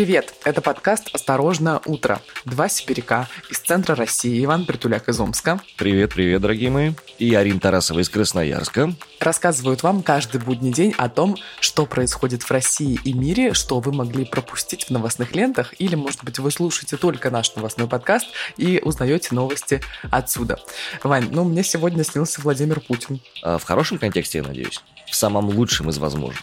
Привет! Это подкаст «Осторожно, утро». Два сибиряка из центра России, Иван Притуляк из Омска. Привет, привет, дорогие мои. И Арина Тарасова из Красноярска. Рассказывают вам каждый будний день о том, что происходит в России и мире, что вы могли пропустить в новостных лентах, или, может быть, вы слушаете только наш новостной подкаст и узнаете новости отсюда. Вань, ну, мне сегодня снился Владимир Путин. А в хорошем контексте, я надеюсь? В самом лучшем из возможных.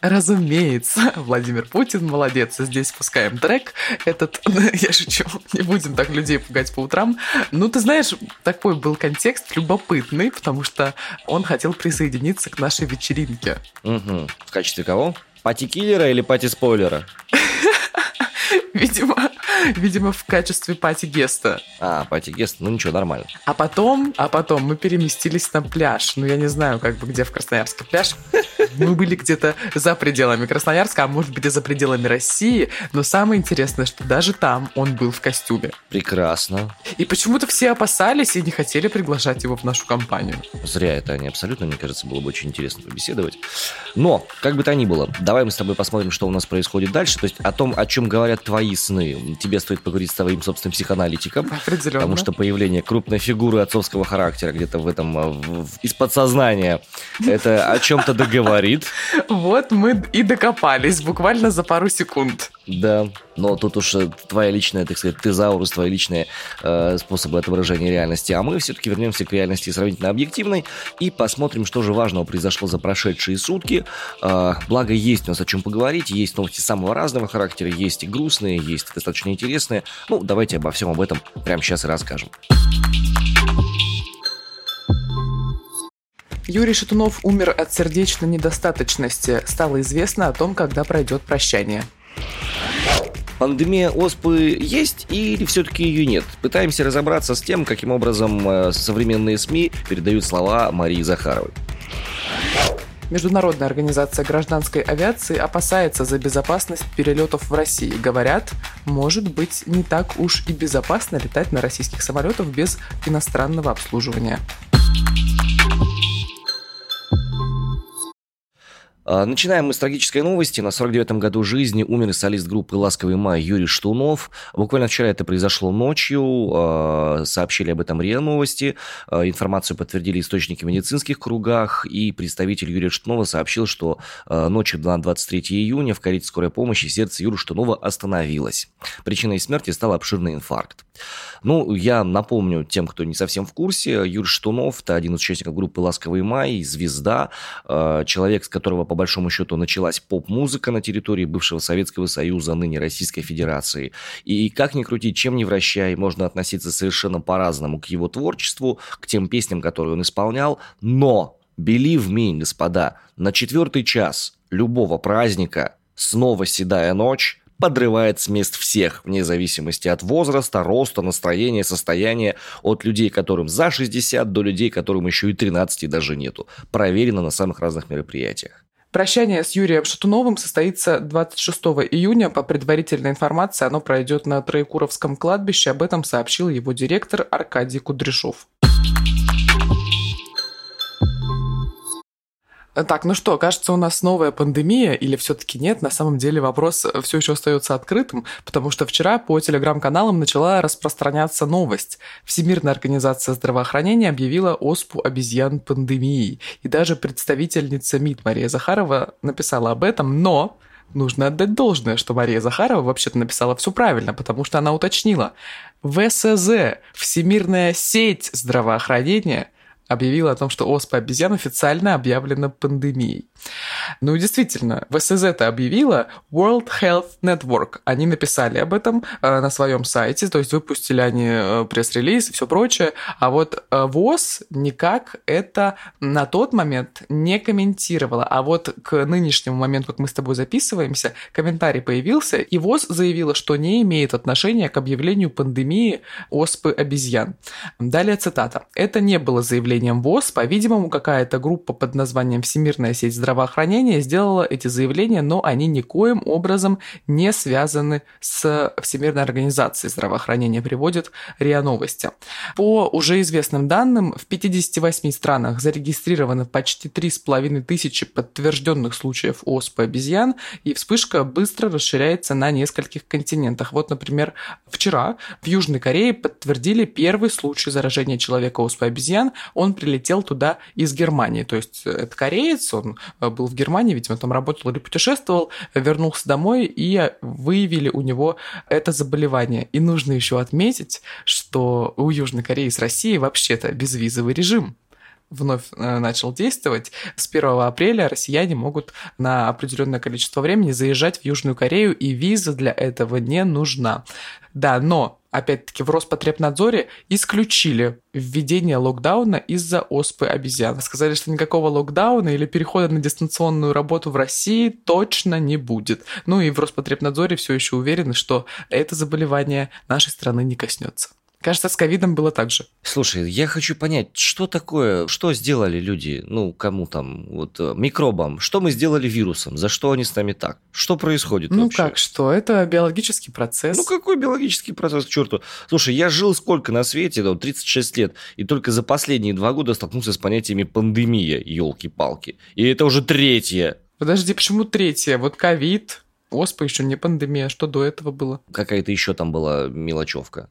Разумеется, Владимир Путин молодец. Здесь пускаем трек этот. Я шучу, не будем так людей пугать по утрам. Ну, ты знаешь, такой был контекст любопытный, потому что он хотел присоединиться к нашей вечеринке. Угу. В качестве кого? Party киллера или party спойлера? Видимо, видимо, в качестве party guest а. А, party guest, ну ничего, нормально. А потом, а потом мы переместились на пляж. Ну, я не знаю, как бы где в Красноярске пляж. Мы были где-то за пределами Красноярска, а может быть и за пределами России. Но самое интересное, что даже там он был в костюме. Прекрасно. И почему-то все опасались и не хотели приглашать его в нашу компанию. Зря это они абсолютно, мне кажется, было бы очень интересно побеседовать. Но, как бы то ни было, давай мы с тобой посмотрим, что у нас происходит дальше. То есть о том, о чем говорят твои сны. Тебе стоит поговорить с твоим собственным психоаналитиком. Определенно. Потому что появление крупной фигуры отцовского характера где-то в этом, э, в, в, из подсознания, это о чем-то договорит. Вот мы и докопались буквально за пару секунд. Да, но тут уж э, твоя личная, так сказать, тезаурус, твои личные э, способы отображения реальности. А мы все-таки вернемся к реальности сравнительно объективной и посмотрим, что же важного произошло за прошедшие сутки. Э, благо, есть у нас о чем поговорить, есть новости самого разного характера, есть и грустные, есть достаточно интересные. Ну, давайте обо всем об этом прямо сейчас и расскажем. Юрий Шатунов умер от сердечной недостаточности. Стало известно о том, когда пройдет прощание. Пандемия оспы есть или все-таки ее нет? Пытаемся разобраться с тем, каким образом э, современные СМИ передают слова Марии Захаровой. Международная организация гражданской авиации опасается за безопасность перелетов в России. Говорят, может быть не так уж и безопасно летать на российских самолетах без иностранного обслуживания. Начинаем мы с трагической новости. На 49-м году жизни умер солист группы «Ласковый май» Юрий Штунов. Буквально вчера это произошло ночью. А, сообщили об этом РИА Новости. А, информацию подтвердили источники в медицинских кругах. И представитель Юрия Штунова сообщил, что ночью на 23 июня в карете скорой помощи сердце Юрия Штунова остановилось. Причиной смерти стал обширный инфаркт. Ну, я напомню тем, кто не совсем в курсе, Юрий Штунов – это один из участников группы «Ласковый май», звезда, человек, с которого по большому счету началась поп-музыка на территории бывшего Советского Союза, ныне Российской Федерации. И как ни крути, чем ни вращай, можно относиться совершенно по-разному к его творчеству, к тем песням, которые он исполнял, но, believe me, господа, на четвертый час любого праздника снова седая ночь, подрывает с мест всех, вне зависимости от возраста, роста, настроения, состояния, от людей, которым за 60, до людей, которым еще и 13 даже нету. Проверено на самых разных мероприятиях. Прощание с Юрием Шатуновым состоится 26 июня. По предварительной информации, оно пройдет на Троекуровском кладбище. Об этом сообщил его директор Аркадий Кудряшов. Так, ну что, кажется, у нас новая пандемия или все-таки нет? На самом деле вопрос все еще остается открытым, потому что вчера по телеграм-каналам начала распространяться новость. Всемирная организация здравоохранения объявила оспу обезьян пандемией. И даже представительница МИД Мария Захарова написала об этом, но нужно отдать должное, что Мария Захарова вообще-то написала все правильно, потому что она уточнила. ВСЗ, Всемирная сеть здравоохранения – объявила о том, что оспа обезьян официально объявлена пандемией. Ну, действительно, ВСЗ это объявила World Health Network. Они написали об этом э, на своем сайте, то есть выпустили они э, пресс-релиз и все прочее. А вот э, ВОЗ никак это на тот момент не комментировала. А вот к нынешнему моменту, как мы с тобой записываемся, комментарий появился, и ВОЗ заявила, что не имеет отношения к объявлению пандемии оспы обезьян. Далее цитата. Это не было заявление заявлением ВОЗ. По-видимому, какая-то группа под названием Всемирная сеть здравоохранения сделала эти заявления, но они никоим образом не связаны с Всемирной организацией здравоохранения, приводит РИА Новости. По уже известным данным, в 58 странах зарегистрировано почти 3,5 тысячи подтвержденных случаев оспы обезьян, и вспышка быстро расширяется на нескольких континентах. Вот, например, вчера в Южной Корее подтвердили первый случай заражения человека оспой обезьян. Он прилетел туда из Германии. То есть э, это кореец, он э, был в Германии, видимо, там работал или путешествовал, вернулся домой и выявили у него это заболевание. И нужно еще отметить, что у Южной Кореи с Россией вообще-то безвизовый режим вновь э, начал действовать, с 1 апреля россияне могут на определенное количество времени заезжать в Южную Корею, и виза для этого не нужна. Да, но опять-таки в Роспотребнадзоре исключили введение локдауна из-за оспы обезьян. Сказали, что никакого локдауна или перехода на дистанционную работу в России точно не будет. Ну и в Роспотребнадзоре все еще уверены, что это заболевание нашей страны не коснется. Кажется, с ковидом было так же. Слушай, я хочу понять, что такое, что сделали люди, ну, кому там, вот, э, микробам, что мы сделали вирусом, за что они с нами так? Что происходит Ну вообще? как, что? Это биологический процесс. Ну какой биологический процесс, к черту? Слушай, я жил сколько на свете, да, 36 лет, и только за последние два года столкнулся с понятиями пандемия, елки-палки. И это уже третье. Подожди, почему третье? Вот ковид, оспа еще не пандемия, что до этого было? Какая-то еще там была мелочевка.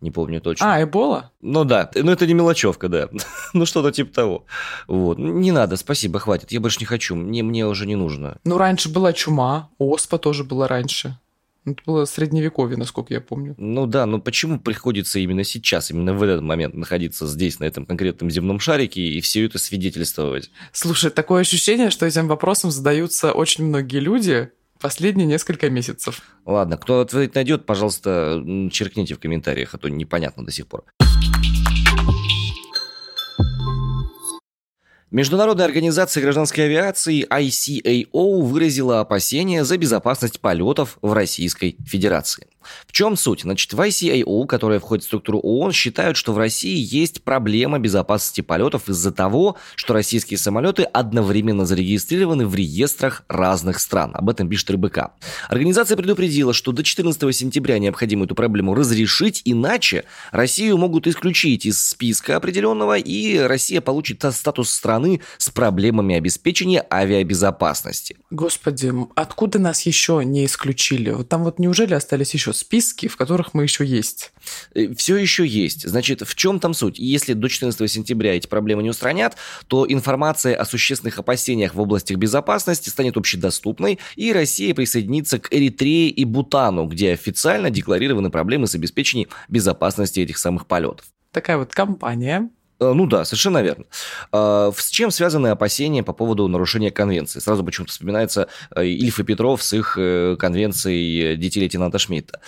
Не помню точно. А, Эбола? Ну да, ну это не мелочевка, да. ну что-то типа того. Вот. Не надо, спасибо, хватит. Я больше не хочу. Мне, мне уже не нужно. Ну, раньше была чума, оспа тоже была раньше. Это было средневековье, насколько я помню. Ну да, но почему приходится именно сейчас, именно в этот момент находиться здесь, на этом конкретном земном шарике, и все это свидетельствовать? Слушай, такое ощущение, что этим вопросом задаются очень многие люди, последние несколько месяцев. Ладно, кто ответ найдет, пожалуйста, черкните в комментариях, а то непонятно до сих пор. Международная организация гражданской авиации ICAO выразила опасения за безопасность полетов в Российской Федерации. В чем суть? Значит, в ICAO, которая входит в структуру ООН, считают, что в России есть проблема безопасности полетов из-за того, что российские самолеты одновременно зарегистрированы в реестрах разных стран. Об этом пишет РБК. Организация предупредила, что до 14 сентября необходимо эту проблему разрешить, иначе Россию могут исключить из списка определенного, и Россия получит статус страны с проблемами обеспечения авиабезопасности. Господи, откуда нас еще не исключили? Там вот неужели остались еще списки, в которых мы еще есть. Э, Все еще есть. Значит, в чем там суть? Если до 14 сентября эти проблемы не устранят, то информация о существенных опасениях в области безопасности станет общедоступной, и Россия присоединится к Эритрее и Бутану, где официально декларированы проблемы с обеспечением безопасности этих самых полетов. Такая вот компания ну да, совершенно верно. А, с чем связаны опасения по поводу нарушения конвенции? Сразу почему-то вспоминается э, Ильф и Петров с их э, конвенцией детей лейтенанта Шмидта.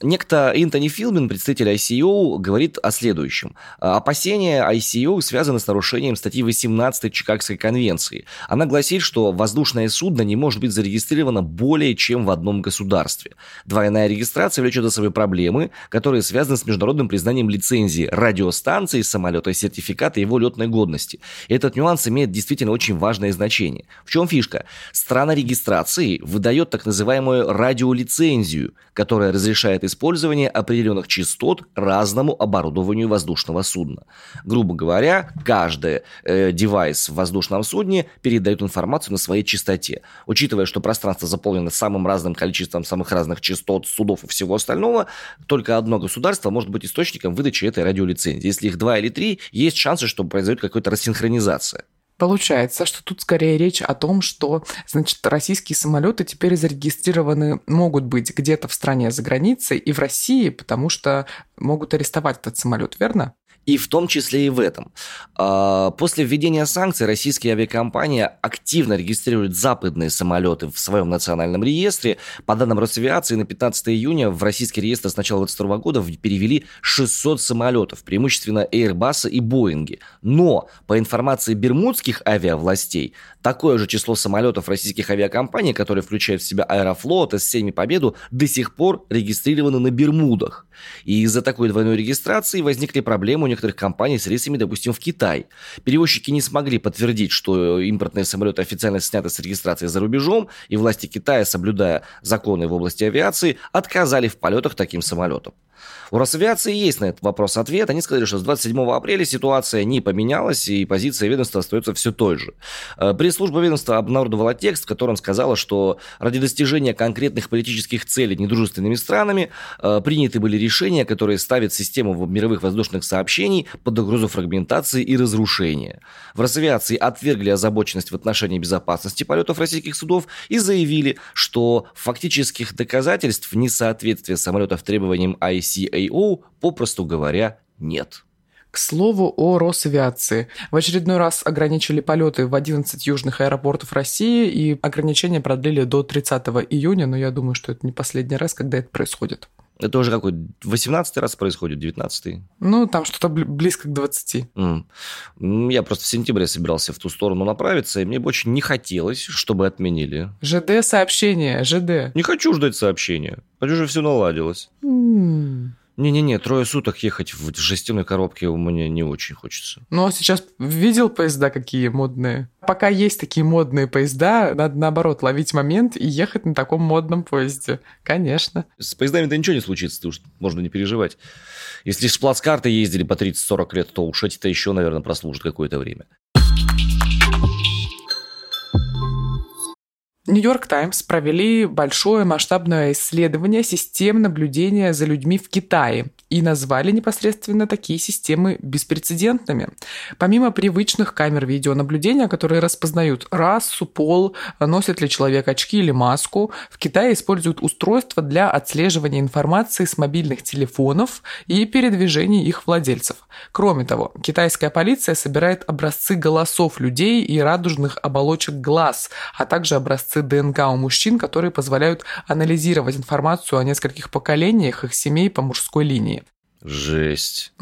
Некто Энтони Филбин, представитель ICO, говорит о следующем. Опасения ICO связаны с нарушением статьи 18 Чикагской конвенции. Она гласит, что воздушное судно не может быть зарегистрировано более чем в одном государстве. Двойная регистрация влечет за собой проблемы, которые связаны с международным признанием лицензии радиостанции самолета и сертификата его летной годности. Этот нюанс имеет действительно очень важное значение. В чем фишка? Страна регистрации выдает так называемую радиолицензию, которая разрешает использование определенных частот разному оборудованию воздушного судна. Грубо говоря, каждый э, девайс в воздушном судне передает информацию на своей частоте. Учитывая, что пространство заполнено самым разным количеством самых разных частот, судов и всего остального, только одно государство может быть источником выдачи этой радиолицензии. Если их два или три, есть есть шансы, что произойдет какая-то рассинхронизация. Получается, что тут скорее речь о том, что, значит, российские самолеты теперь зарегистрированы, могут быть где-то в стране за границей и в России, потому что могут арестовать этот самолет, верно? И в том числе и в этом. А, после введения санкций российские авиакомпании активно регистрируют западные самолеты в своем национальном реестре. По данным Росавиации, на 15 июня в российский реестр с начала 2022 года перевели 600 самолетов, преимущественно Airbus и Боинги. Но, по информации бермудских авиавластей, такое же число самолетов российских авиакомпаний, которые включают в себя Аэрофлот, С-7 и Победу, до сих пор регистрированы на Бермудах. И из-за такой двойной регистрации возникли проблемы некоторых компаний с рейсами, допустим, в Китай. Перевозчики не смогли подтвердить, что импортные самолеты официально сняты с регистрации за рубежом, и власти Китая, соблюдая законы в области авиации, отказали в полетах таким самолетам. У Росавиации есть на этот вопрос ответ. Они сказали, что с 27 апреля ситуация не поменялась, и позиция ведомства остается все той же. Э, пресс-служба ведомства обнародовала текст, в котором сказала, что ради достижения конкретных политических целей недружественными странами э, приняты были решения, которые ставят систему мировых воздушных сообщений под угрозу фрагментации и разрушения. В Росавиации отвергли озабоченность в отношении безопасности полетов российских судов и заявили, что фактических доказательств несоответствия самолетов требованиям ICAO, попросту говоря, нет. К слову о Росавиации. В очередной раз ограничили полеты в 11 южных аэропортов России, и ограничения продлили до 30 июня, но я думаю, что это не последний раз, когда это происходит. Это уже какой 18 раз происходит, 19 Ну, там что-то близко к 20. Mm. Я просто в сентябре собирался в ту сторону направиться, и мне бы очень не хотелось, чтобы отменили. ЖД-сообщение, ЖД. Не хочу ждать сообщения. Хочу, же все наладилось. Mm. Не-не-не, трое суток ехать в жестяной коробке у меня не очень хочется. Ну, а сейчас видел поезда какие модные? Пока есть такие модные поезда, надо наоборот ловить момент и ехать на таком модном поезде. Конечно. С поездами-то ничего не случится, уж можно не переживать. Если с плацкарты ездили по 30-40 лет, то уж эти-то еще, наверное, прослужат какое-то время. Нью-Йорк Таймс провели большое масштабное исследование систем наблюдения за людьми в Китае и назвали непосредственно такие системы беспрецедентными. Помимо привычных камер видеонаблюдения, которые распознают расу, пол, носит ли человек очки или маску, в Китае используют устройства для отслеживания информации с мобильных телефонов и передвижения их владельцев. Кроме того, китайская полиция собирает образцы голосов людей и радужных оболочек глаз, а также образцы ДНК у мужчин, которые позволяют анализировать информацию о нескольких поколениях их семей по мужской линии. Жесть.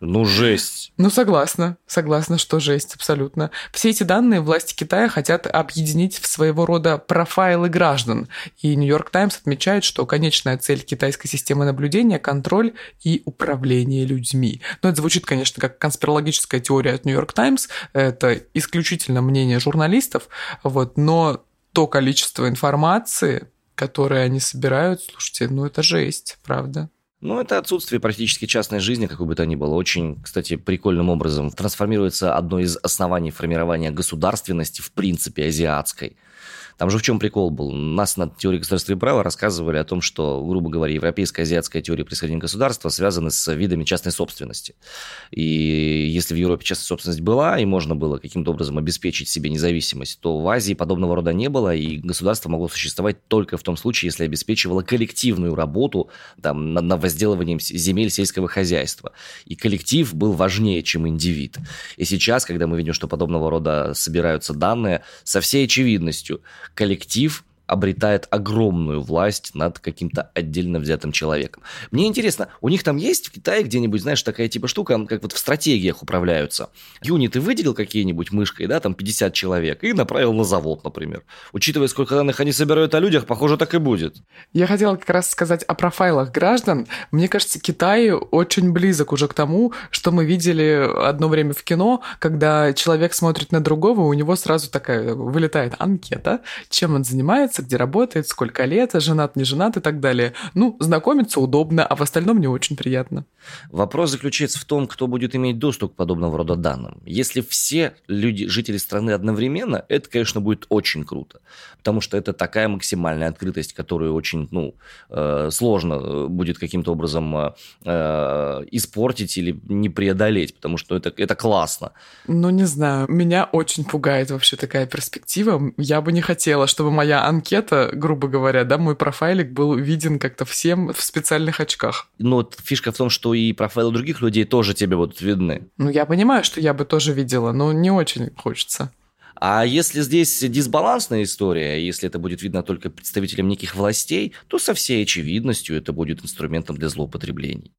Ну, жесть. Ну, согласна. Согласна, что жесть, абсолютно. Все эти данные власти Китая хотят объединить в своего рода профайлы граждан. И Нью-Йорк Таймс отмечает, что конечная цель китайской системы наблюдения – контроль и управление людьми. Но это звучит, конечно, как конспирологическая теория от Нью-Йорк Таймс. Это исключительно мнение журналистов. Вот, но то количество информации, которое они собирают, слушайте, ну это жесть, правда. Ну, это отсутствие практически частной жизни, как бы то ни было. Очень, кстати, прикольным образом трансформируется одно из оснований формирования государственности, в принципе, азиатской – там же в чем прикол был? Нас на теории государства и права рассказывали о том, что, грубо говоря, европейская, азиатская теория происхождения государства связаны с видами частной собственности. И если в Европе частная собственность была, и можно было каким-то образом обеспечить себе независимость, то в Азии подобного рода не было, и государство могло существовать только в том случае, если обеспечивало коллективную работу там, над, над возделыванием земель сельского хозяйства. И коллектив был важнее, чем индивид. И сейчас, когда мы видим, что подобного рода собираются данные, со всей очевидностью коллектив обретает огромную власть над каким-то отдельно взятым человеком. Мне интересно, у них там есть в Китае где-нибудь, знаешь, такая типа штука, как вот в стратегиях управляются. Юниты выделил какие-нибудь мышкой, да, там 50 человек, и направил на завод, например. Учитывая, сколько данных они собирают о людях, похоже, так и будет. Я хотела как раз сказать о профайлах граждан. Мне кажется, Китай очень близок уже к тому, что мы видели одно время в кино, когда человек смотрит на другого, у него сразу такая вылетает анкета, чем он занимается, где работает, сколько лет, женат, не женат и так далее. Ну, знакомиться удобно, а в остальном не очень приятно. Вопрос заключается в том, кто будет иметь доступ к подобного рода данным. Если все люди, жители страны одновременно, это, конечно, будет очень круто, потому что это такая максимальная открытость, которую очень, ну, э, сложно э, будет каким-то образом э, испортить или не преодолеть, потому что это, это классно. Ну, не знаю, меня очень пугает вообще такая перспектива. Я бы не хотела, чтобы моя анкета, грубо говоря, да, мой профайлик был виден как-то всем в специальных очках. Ну, вот фишка в том, что и профайлы других людей тоже тебе будут видны. Ну, я понимаю, что я бы тоже видела, но не очень хочется. А если здесь дисбалансная история, если это будет видно только представителям неких властей, то со всей очевидностью это будет инструментом для злоупотреблений.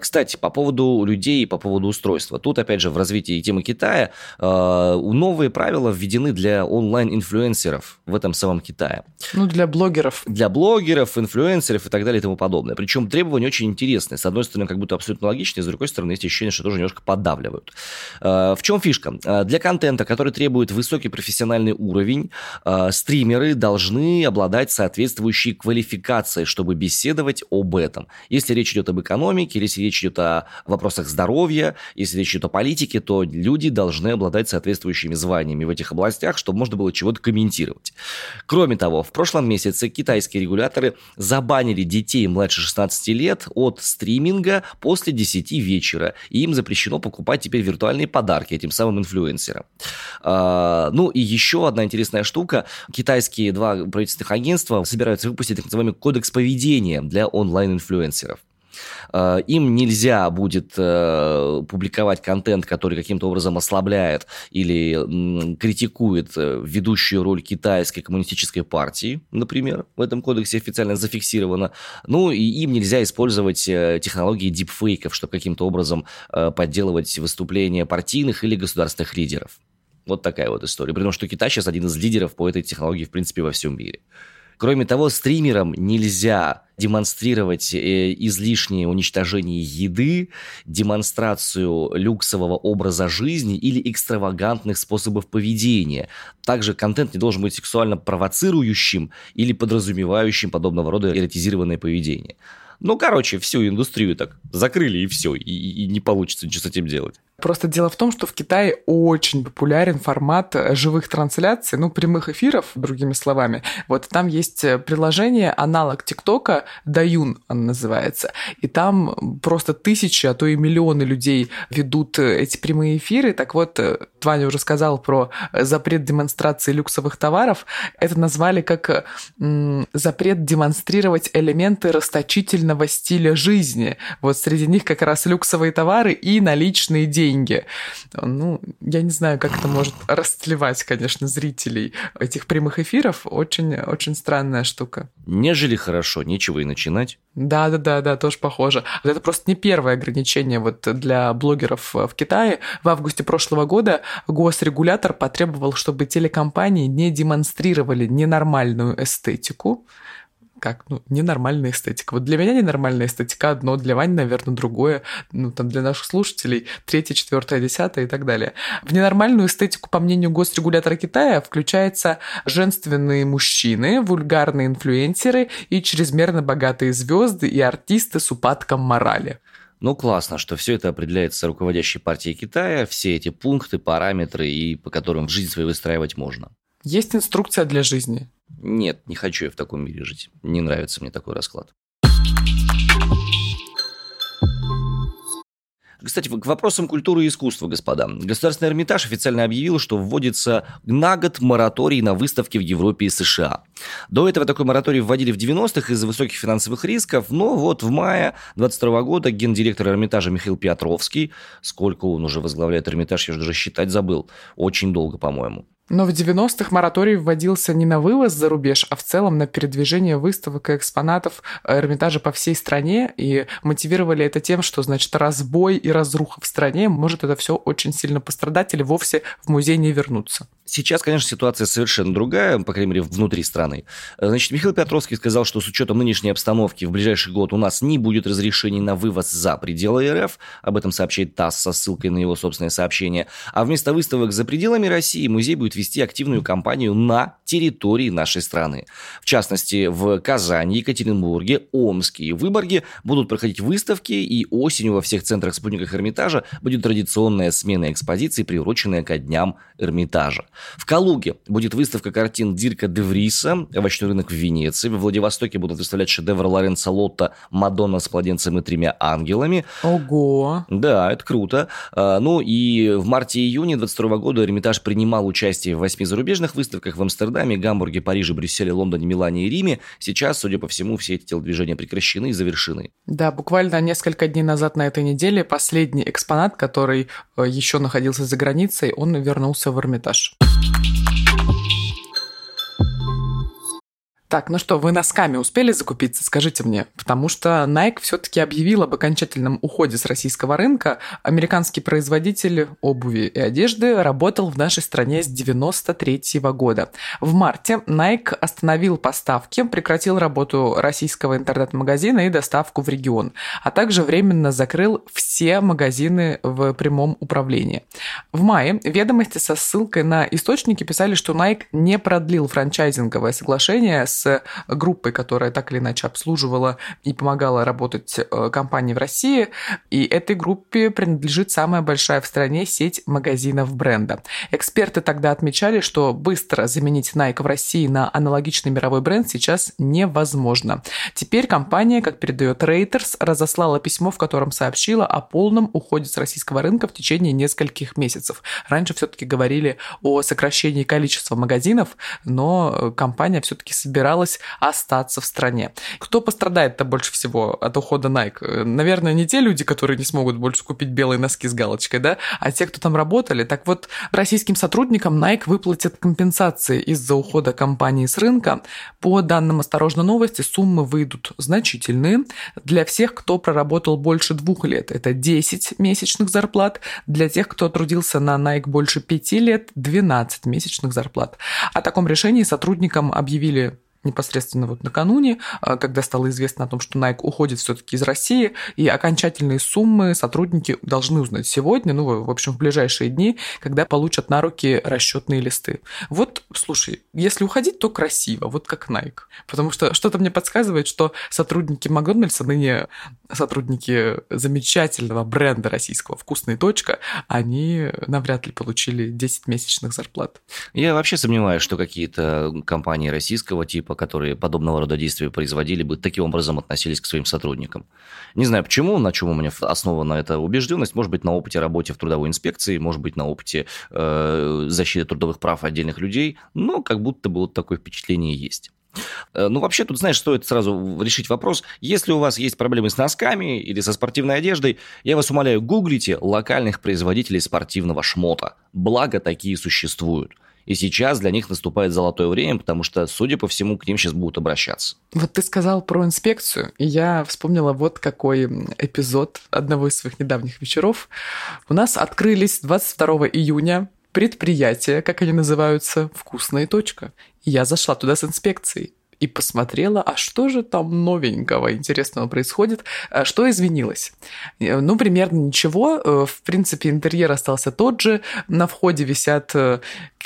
Кстати, по поводу людей и по поводу устройства. Тут, опять же, в развитии темы Китая э, новые правила введены для онлайн-инфлюенсеров в этом самом Китае. Ну, для блогеров. Для блогеров, инфлюенсеров и так далее и тому подобное. Причем требования очень интересные. С одной стороны, как будто абсолютно логичные, с другой стороны, есть ощущение, что тоже немножко поддавливают. В чем фишка? Для контента, который требует высокий профессиональный уровень, стримеры должны обладать соответствующей квалификацией, чтобы беседовать об этом. Если речь идет об экономике, если речь идет о вопросах здоровья, если речь идет о политике, то люди должны обладать соответствующими званиями в этих областях, чтобы можно было чего-то комментировать. Кроме того, в прошлом месяце китайские регуляторы забанили детей младше 16 лет от стриминга после 10 вечера, и им запрещено покупать теперь виртуальные подарки этим самым инфлюенсерам. А, ну и еще одна интересная штука. Китайские два правительственных агентства собираются выпустить так называемый кодекс поведения для онлайн-инфлюенсеров. Э, им нельзя будет э, публиковать контент, который каким-то образом ослабляет или критикует э, ведущую роль китайской коммунистической партии, например, в этом кодексе официально зафиксировано. Ну и им нельзя использовать технологии дипфейков, чтобы каким-то образом подделывать выступления партийных или государственных лидеров. Вот такая вот история. При том, что Китай сейчас один из лидеров по этой технологии, в принципе, во всем мире. Кроме того, стримерам нельзя демонстрировать э, излишнее уничтожение еды, демонстрацию люксового образа жизни или экстравагантных способов поведения. Также контент не должен быть сексуально провоцирующим или подразумевающим подобного рода эротизированное поведение. Ну, короче, всю индустрию так закрыли и все, и, и не получится ничего с этим делать. Просто дело в том, что в Китае очень популярен формат э, живых трансляций, ну, прямых эфиров, другими словами. Вот там есть э, приложение, аналог ТикТока, Даюн он называется. И там просто тысячи, а то и миллионы людей ведут э, эти прямые эфиры. Так вот, Ваня уже сказал про запрет демонстрации люксовых товаров. Это назвали как м, запрет демонстрировать элементы расточительного стиля жизни. Вот среди них как раз люксовые товары и наличные деньги деньги. Ну, я не знаю, как это может растлевать, конечно, зрителей этих прямых эфиров. Очень, очень странная штука. Нежели хорошо, нечего и начинать. Да, да, да, да, тоже похоже. Это просто не первое ограничение вот для блогеров в Китае. В августе прошлого года госрегулятор потребовал, чтобы телекомпании не демонстрировали ненормальную эстетику, как, ну, ненормальная эстетика. Вот для меня ненормальная эстетика одно, для Вани, наверное, другое, ну, там, для наших слушателей третье, четвертое, десятое и так далее. В ненормальную эстетику, по мнению госрегулятора Китая, включаются женственные мужчины, вульгарные инфлюенсеры и чрезмерно богатые звезды и артисты с упадком морали. Ну, классно, что все это определяется руководящей партией Китая, все эти пункты, параметры, и по которым жизнь свою выстраивать можно. Есть инструкция для жизни. Нет, не хочу я в таком мире жить. Не нравится мне такой расклад. Кстати, к вопросам культуры и искусства, господа. Государственный Эрмитаж официально объявил, что вводится на год мораторий на выставки в Европе и США. До этого такой мораторий вводили в 90-х из-за высоких финансовых рисков, но вот в мае 22 года гендиректор Эрмитажа Михаил Петровский, сколько он уже возглавляет Эрмитаж, я уже считать забыл, очень долго, по-моему, но в 90-х мораторий вводился не на вывоз за рубеж, а в целом на передвижение выставок и экспонатов Эрмитажа по всей стране, и мотивировали это тем, что, значит, разбой и разруха в стране может это все очень сильно пострадать или вовсе в музей не вернуться. Сейчас, конечно, ситуация совершенно другая, по крайней мере, внутри страны. Значит, Михаил Петровский сказал, что с учетом нынешней обстановки в ближайший год у нас не будет разрешений на вывоз за пределы РФ, об этом сообщает ТАСС со ссылкой на его собственное сообщение, а вместо выставок за пределами России музей будет вести активную кампанию на территории нашей страны. В частности, в Казани, Екатеринбурге, Омске и Выборге будут проходить выставки, и осенью во всех центрах-спутниках Эрмитажа будет традиционная смена экспозиций, приуроченная ко дням Эрмитажа. В Калуге будет выставка картин Дирка де Вриса, овощной рынок в Венеции. В Владивостоке будут выставлять шедевр Лоренцо Лотта «Мадонна с младенцем и тремя ангелами». Ого! Да, это круто. А, ну и в марте-июне 22 года Эрмитаж принимал участие в восьми зарубежных выставках в Амстердаме, Гамбурге, Париже, Брюсселе, Лондоне, Милане и Риме. Сейчас, судя по всему, все эти телодвижения прекращены и завершены. Да, буквально несколько дней назад на этой неделе последний экспонат, который э, еще находился за границей, он вернулся в Эрмитаж. Так, ну что, вы носками успели закупиться, скажите мне? Потому что Nike все-таки объявил об окончательном уходе с российского рынка. Американский производитель обуви и одежды работал в нашей стране с 93 -го года. В марте Nike остановил поставки, прекратил работу российского интернет-магазина и доставку в регион, а также временно закрыл все магазины в прямом управлении. В мае ведомости со ссылкой на источники писали, что Nike не продлил франчайзинговое соглашение с группой, которая так или иначе обслуживала и помогала работать э, компании в России. И этой группе принадлежит самая большая в стране сеть магазинов бренда. Эксперты тогда отмечали, что быстро заменить Nike в России на аналогичный мировой бренд сейчас невозможно. Теперь компания, как передает Reuters, разослала письмо, в котором сообщила о полном уходе с российского рынка в течение нескольких месяцев. Раньше все-таки говорили о сокращении количества магазинов, но компания все-таки собиралась собиралась остаться в стране. Кто пострадает-то больше всего от ухода Nike? Наверное, не те люди, которые не смогут больше купить белые носки с галочкой, да, а те, кто там работали. Так вот, российским сотрудникам Nike выплатит компенсации из-за ухода компании с рынка. По данным «Осторожно новости», суммы выйдут значительные. Для всех, кто проработал больше двух лет, это 10 месячных зарплат. Для тех, кто трудился на Nike больше пяти лет, 12 месячных зарплат. О таком решении сотрудникам объявили непосредственно вот накануне, а, когда стало известно о том, что Nike уходит все-таки из России, и окончательные суммы сотрудники должны узнать сегодня, ну, в общем, в ближайшие дни, когда получат на руки расчетные листы. Вот, слушай, если уходить, то красиво, вот как Nike. Потому что что-то мне подсказывает, что сотрудники Макдональдса, ныне сотрудники замечательного бренда российского «Вкусная точка», они навряд ли получили 10 месячных зарплат. Я вообще сомневаюсь, что какие-то компании российского типа которые подобного рода действия производили бы, таким образом относились к своим сотрудникам. Не знаю почему, на чем у меня основана эта убежденность. Может быть, на опыте работы в трудовой инспекции, может быть, на опыте э, защиты трудовых прав отдельных людей, но как будто бы вот такое впечатление есть. Э, ну, вообще, тут, знаешь, стоит сразу решить вопрос. Если у вас есть проблемы с носками или со спортивной одеждой, я вас умоляю, гуглите локальных производителей спортивного шмота. Благо, такие существуют. И сейчас для них наступает золотое время, потому что, судя по всему, к ним сейчас будут обращаться. Вот ты сказал про инспекцию, и я вспомнила вот какой эпизод одного из своих недавних вечеров. У нас открылись 22 июня предприятия, как они называются, «Вкусная точка». И я зашла туда с инспекцией и посмотрела, а что же там новенького, интересного происходит, а что изменилось. Э, ну, примерно ничего. Э, в принципе, интерьер остался тот же. На входе висят э,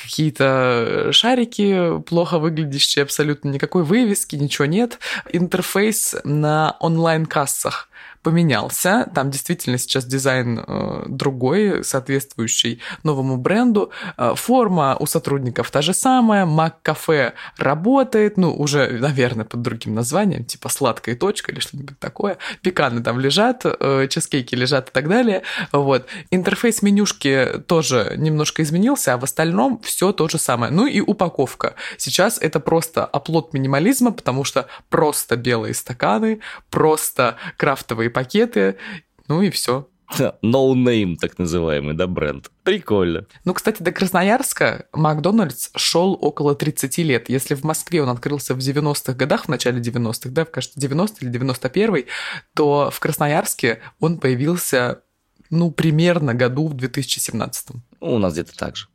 какие-то шарики, плохо выглядящие, абсолютно никакой вывески, ничего нет. Интерфейс на онлайн-кассах поменялся. Там действительно сейчас дизайн э, другой, соответствующий новому бренду. Э, форма у сотрудников та же самая. Мак-кафе работает, ну, уже, наверное, под другим названием, типа сладкая точка или что-нибудь такое. Пеканы там лежат, э, чизкейки лежат и так далее. Вот. Интерфейс менюшки тоже немножко изменился, а в остальном все то же самое. Ну и упаковка. Сейчас это просто оплот минимализма, потому что просто белые стаканы, просто крафтовые крафтовые пакеты, ну и все. No name, так называемый, да, бренд. Прикольно. Ну, кстати, до Красноярска Макдональдс шел около 30 лет. Если в Москве он открылся в 90-х годах, в начале 90-х, да, кажется, 90 или 91 то в Красноярске он появился, ну, примерно году в 2017. Ну, у нас где-то так же.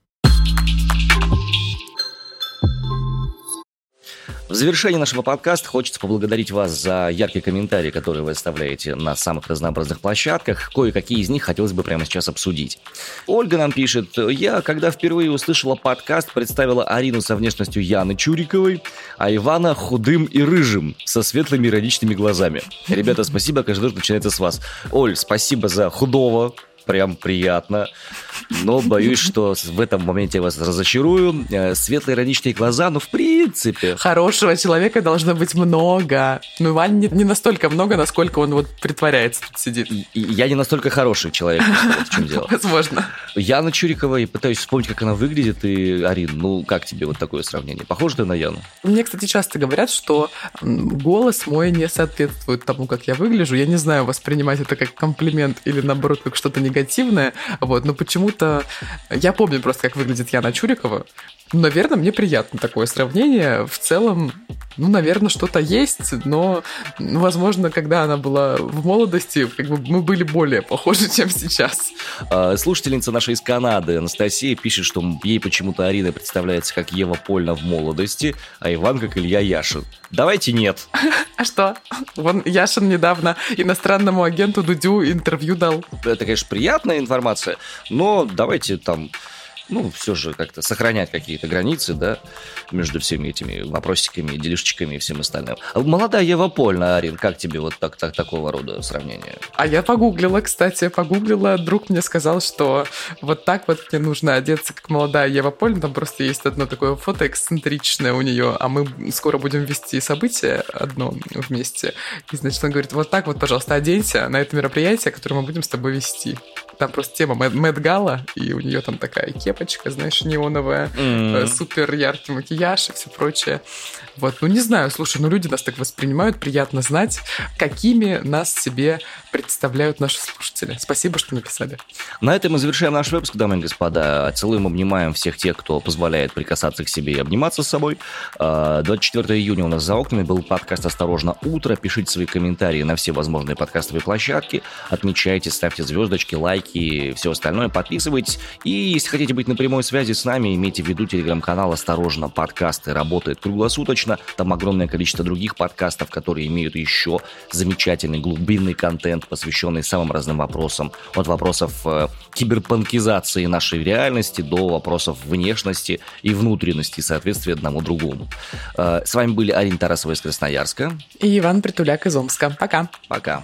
В завершении нашего подкаста хочется поблагодарить вас за яркие комментарии, которые вы оставляете на самых разнообразных площадках. Кое-какие из них хотелось бы прямо сейчас обсудить. Ольга нам пишет, я, когда впервые услышала подкаст, представила Арину со внешностью Яны Чуриковой, а Ивана худым и рыжим, со светлыми ироничными глазами. Ребята, спасибо, каждый дождь начинается с вас. Оль, спасибо за худого, прям приятно. Но боюсь, что в этом моменте я вас разочарую. Э, светлые ироничные глаза, ну, в принципе. Хорошего человека должно быть много. Ну, Вань не, не настолько много, насколько он вот притворяется сидит. И, я не настолько хороший человек, вот в чем дело. Возможно. Яна Чурикова, и пытаюсь вспомнить, как она выглядит. И, Арин, ну, как тебе вот такое сравнение? Похоже ты на Яну? Мне, кстати, часто говорят, что голос мой не соответствует тому, как я выгляжу. Я не знаю, воспринимать это как комплимент или, наоборот, как что-то негативное. Вот, но почему почему-то... Я помню просто, как выглядит Яна Чурикова. Наверное, мне приятно такое сравнение. В целом, ну, наверное, что-то есть, но, ну, возможно, когда она была в молодости, как бы мы были более похожи, чем сейчас. А, слушательница наша из Канады, Анастасия, пишет, что ей почему-то Арина представляется как Ева Польна в молодости, а Иван как Илья Яшин. Давайте нет. А что? Вон Яшин недавно иностранному агенту Дудю интервью дал. Это, конечно, приятная информация, но давайте там ну, все же как-то сохранять какие-то границы, да, между всеми этими вопросиками, делишечками и всем остальным. Молодая Ева Польна, Арин, как тебе вот так, так, такого рода сравнение? А я погуглила, кстати, погуглила, друг мне сказал, что вот так вот мне нужно одеться, как молодая Ева Польна, там просто есть одно такое фото эксцентричное у нее, а мы скоро будем вести событие одно вместе, и, значит, он говорит, вот так вот, пожалуйста, оденься на это мероприятие, которое мы будем с тобой вести. Там просто тема Мэтт Гала, и у нее там такая кепочка, знаешь, неоновая, mm. супер яркий макияж и все прочее. Вот, ну не знаю, слушай, ну люди нас так воспринимают, приятно знать, какими нас себе представляют наши слушатели. Спасибо, что написали. На этом мы завершаем наш выпуск, дамы и господа. Целуем, обнимаем всех тех, кто позволяет прикасаться к себе и обниматься с собой. 24 а, июня у нас за окнами был подкаст «Осторожно, утро». Пишите свои комментарии на все возможные подкастовые площадки. Отмечайте, ставьте звездочки, лайки и все остальное. Подписывайтесь. И если хотите быть на прямой связи с нами, имейте в виду телеграм-канал «Осторожно, подкасты». Работает круглосуточно. Там огромное количество других подкастов, которые имеют еще замечательный глубинный контент посвященный самым разным вопросам. От вопросов э, киберпанкизации нашей реальности до вопросов внешности и внутренности, соответствия одному другому. Э, с вами были Арина Тарасова из Красноярска. И Иван Притуляк из Омска. Пока. Пока.